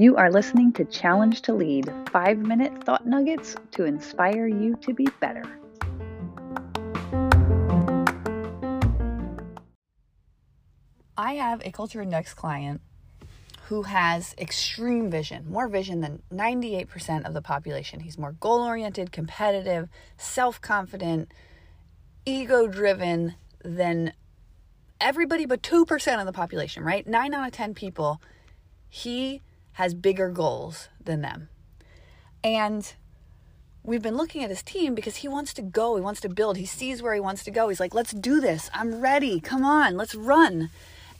You are listening to Challenge to Lead five minute thought nuggets to inspire you to be better. I have a Culture Index client who has extreme vision, more vision than 98% of the population. He's more goal oriented, competitive, self confident, ego driven than everybody but 2% of the population, right? Nine out of 10 people. He has bigger goals than them. And we've been looking at his team because he wants to go, he wants to build, he sees where he wants to go. He's like, let's do this. I'm ready. Come on, let's run.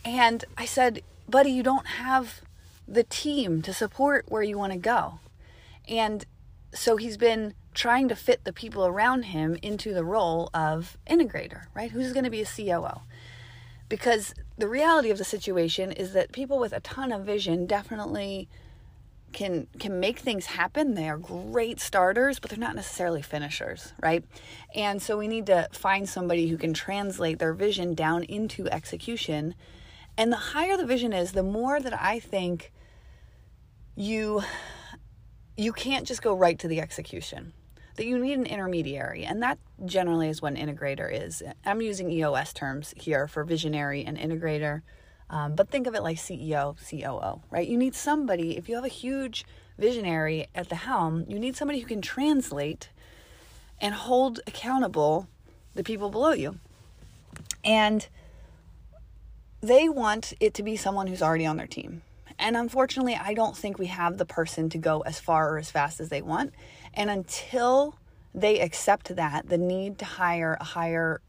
And I said, buddy, you don't have the team to support where you want to go. And so he's been trying to fit the people around him into the role of integrator, right? Who's going to be a COO? because the reality of the situation is that people with a ton of vision definitely can can make things happen. They are great starters, but they're not necessarily finishers, right? And so we need to find somebody who can translate their vision down into execution. And the higher the vision is, the more that I think you you can't just go right to the execution that you need an intermediary, and that generally is what an integrator is. I'm using EOS terms here for visionary and integrator, um, but think of it like CEO, COO, right? You need somebody, if you have a huge visionary at the helm, you need somebody who can translate and hold accountable the people below you. And they want it to be someone who's already on their team. And unfortunately, I don't think we have the person to go as far or as fast as they want. And until they accept that, the need to hire a higher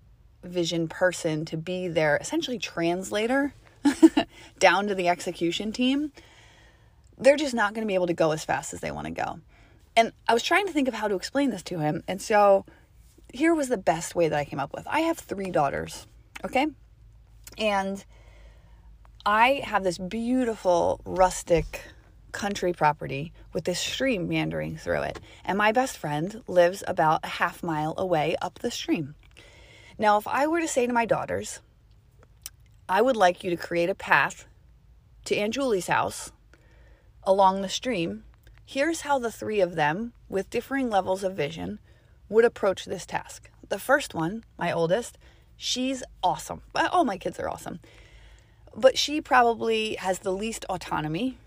vision person to be their essentially translator down to the execution team, they're just not going to be able to go as fast as they want to go. And I was trying to think of how to explain this to him. And so here was the best way that I came up with. I have three daughters, okay? And I have this beautiful rustic country property with this stream meandering through it. And my best friend lives about a half mile away up the stream. Now, if I were to say to my daughters, I would like you to create a path to Aunt Julie's house along the stream, here's how the three of them, with differing levels of vision, would approach this task. The first one, my oldest, she's awesome. All my kids are awesome. But she probably has the least autonomy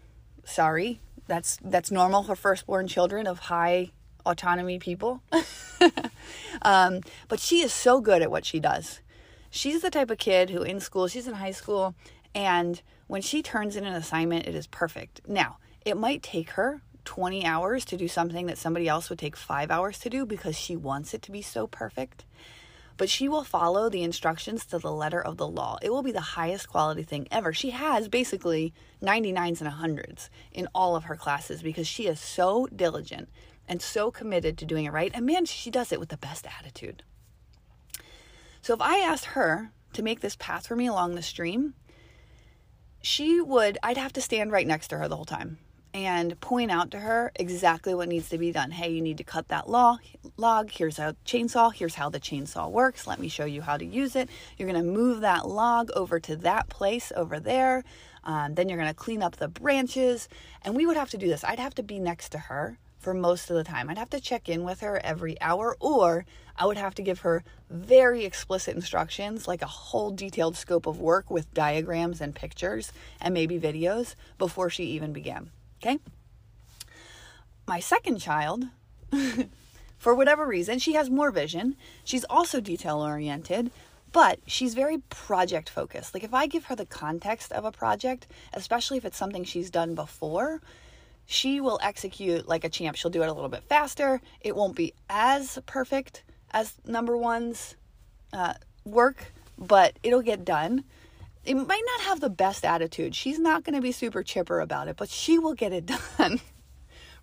sorry, that's that's normal for firstborn children of high autonomy people. um, but she is so good at what she does. She's the type of kid who in school, she's in high school, and when she turns in an assignment, it is perfect. Now, it might take her 20 hours to do something that somebody else would take five hours to do because she wants it to be so perfect but she will follow the instructions to the letter of the law. It will be the highest quality thing ever. She has basically 99s and 100s in all of her classes because she is so diligent and so committed to doing it right. And man, she does it with the best attitude. So if I asked her to make this path for me along the stream, she would, I'd have to stand right next to her the whole time and point out to her exactly what needs to be done. Hey, you need to cut that log. Here's a chainsaw. Here's how the chainsaw works. Let me show you how to use it. You're to move that log over to that place over there. Um, then you're to clean up the branches. And we would have to do this. I'd have to be next to her for most of the time. I'd have to check in with her every hour, or I would have to give her very explicit instructions, like a whole detailed scope of work with diagrams and pictures and maybe videos before she even began. Okay. My second child, for whatever reason, she has more vision. She's also detail oriented, but she's very project focused. Like if I give her the context of a project, especially if it's something she's done before, she will execute like a champ. She'll do it a little bit faster. It won't be as perfect as number one's uh, work, but it'll get done it might not have the best attitude. She's not going to be super chipper about it, but she will get it done.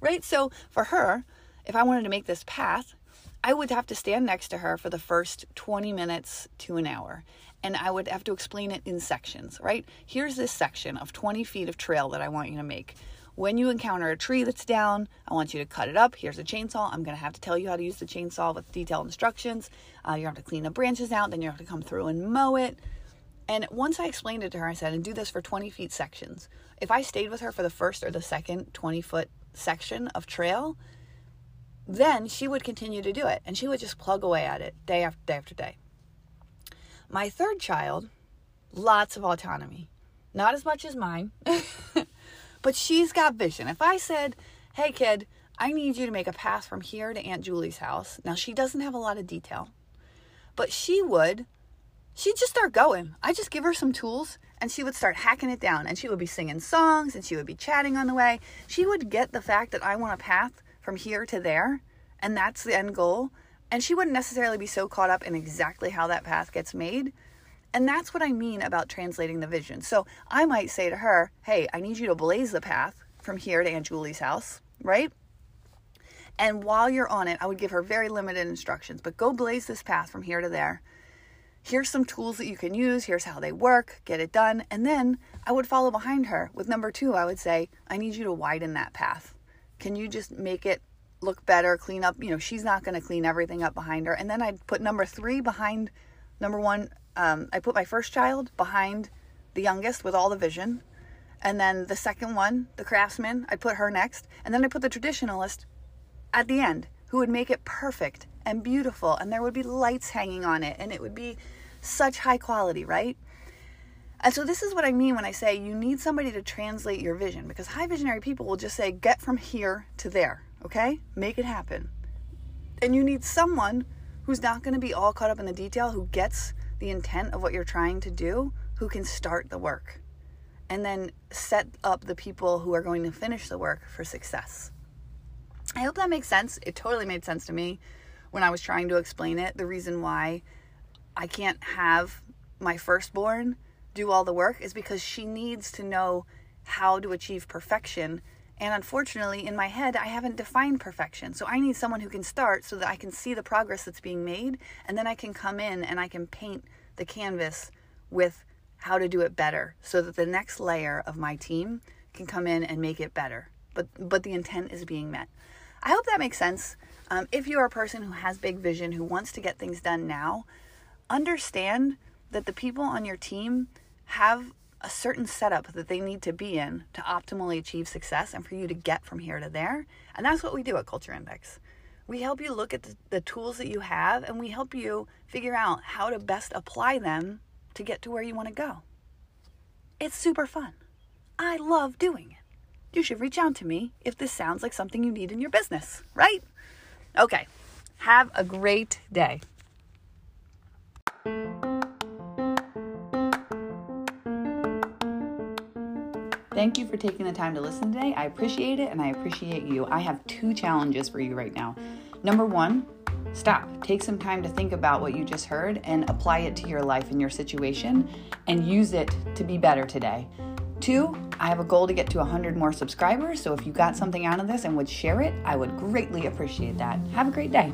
right? So for her, if I wanted to make this path, I would have to stand next to her for the first 20 minutes to an hour. And I would have to explain it in sections, right? Here's this section of 20 feet of trail that I want you to make. when you encounter a tree that's down, I want you to cut it up. Here's a chainsaw. I'm going to have to tell you how to use the chainsaw with detailed instructions. Uh, you have to clean the branches out, then you have to come through and mow it. And once I explained it to her, I said, and do this for 20 feet sections. If I stayed with her for the first or the second 20 foot section of trail, then she would continue to do it and she would just plug away at it day after day after day. My third child, lots of autonomy. Not as much as mine. But she's got vision. If I said, hey, kid, I need you to make a path from here to Aunt Julie's house. Now, she doesn't have a lot of detail, but she would, she'd just start going. I just give her some tools and she would start hacking it down and she would be singing songs and she would be chatting on the way. She would get the fact that I want a path from here to there and that's the end goal. And she wouldn't necessarily be so caught up in exactly how that path gets made and that's what I mean about translating the vision. So I might say to her, hey, I need you to blaze the path from here to Aunt Julie's house, right? And while you're on it, I would give her very limited instructions, but go blaze this path from here to there. Here's some tools that you can use. Here's how they work. Get it done. And then I would follow behind her with number two. I would say, I need you to widen that path. Can you just make it look better, clean up? You know, she's not going to clean everything up behind her. And then I'd put number three behind number one um, I put my first child behind the youngest with all the vision. And then the second one, the craftsman, I put her next. And then I put the traditionalist at the end, who would make it perfect and beautiful. And there would be lights hanging on it. And it would be such high quality, right? And so, this is what I mean when I say you need somebody to translate your vision because high visionary people will just say, get from here to there, okay? Make it happen. And you need someone who's not going to be all caught up in the detail, who gets the intent of what you're trying to do who can start the work and then set up the people who are going to finish the work for success. I hope that makes sense. It totally made sense to me when I was trying to explain it. The reason why I can't have my firstborn do all the work is because she needs to know how to achieve perfection. And unfortunately, in my head, I haven't defined perfection. So I need someone who can start so that I can see the progress that's being made. And then I can come in and I can paint the canvas with how to do it better so that the next layer of my team can come in and make it better. But, but the intent is being met. I hope that makes sense. Um, if you are a person who has big vision, who wants to get things done now, understand that the people on your team have a certain setup that they need to be in to optimally achieve success and for you to get from here to there. And that's what we do at Culture Index. We help you look at the, the tools that you have and we help you figure out how to best apply them to get to where you want to go. It's super fun. I love doing it. You should reach out to me if this sounds like something you need in your business, right? Okay. Have a great day. Thank you for taking the time to listen today. I appreciate it and I appreciate you. I have two challenges for you right now. Number one, stop. Take some time to think about what you just heard and apply it to your life and your situation and use it to be better today. Two, I have a goal to get to 100 more subscribers. So if you got something out of this and would share it, I would greatly appreciate that. Have a great day.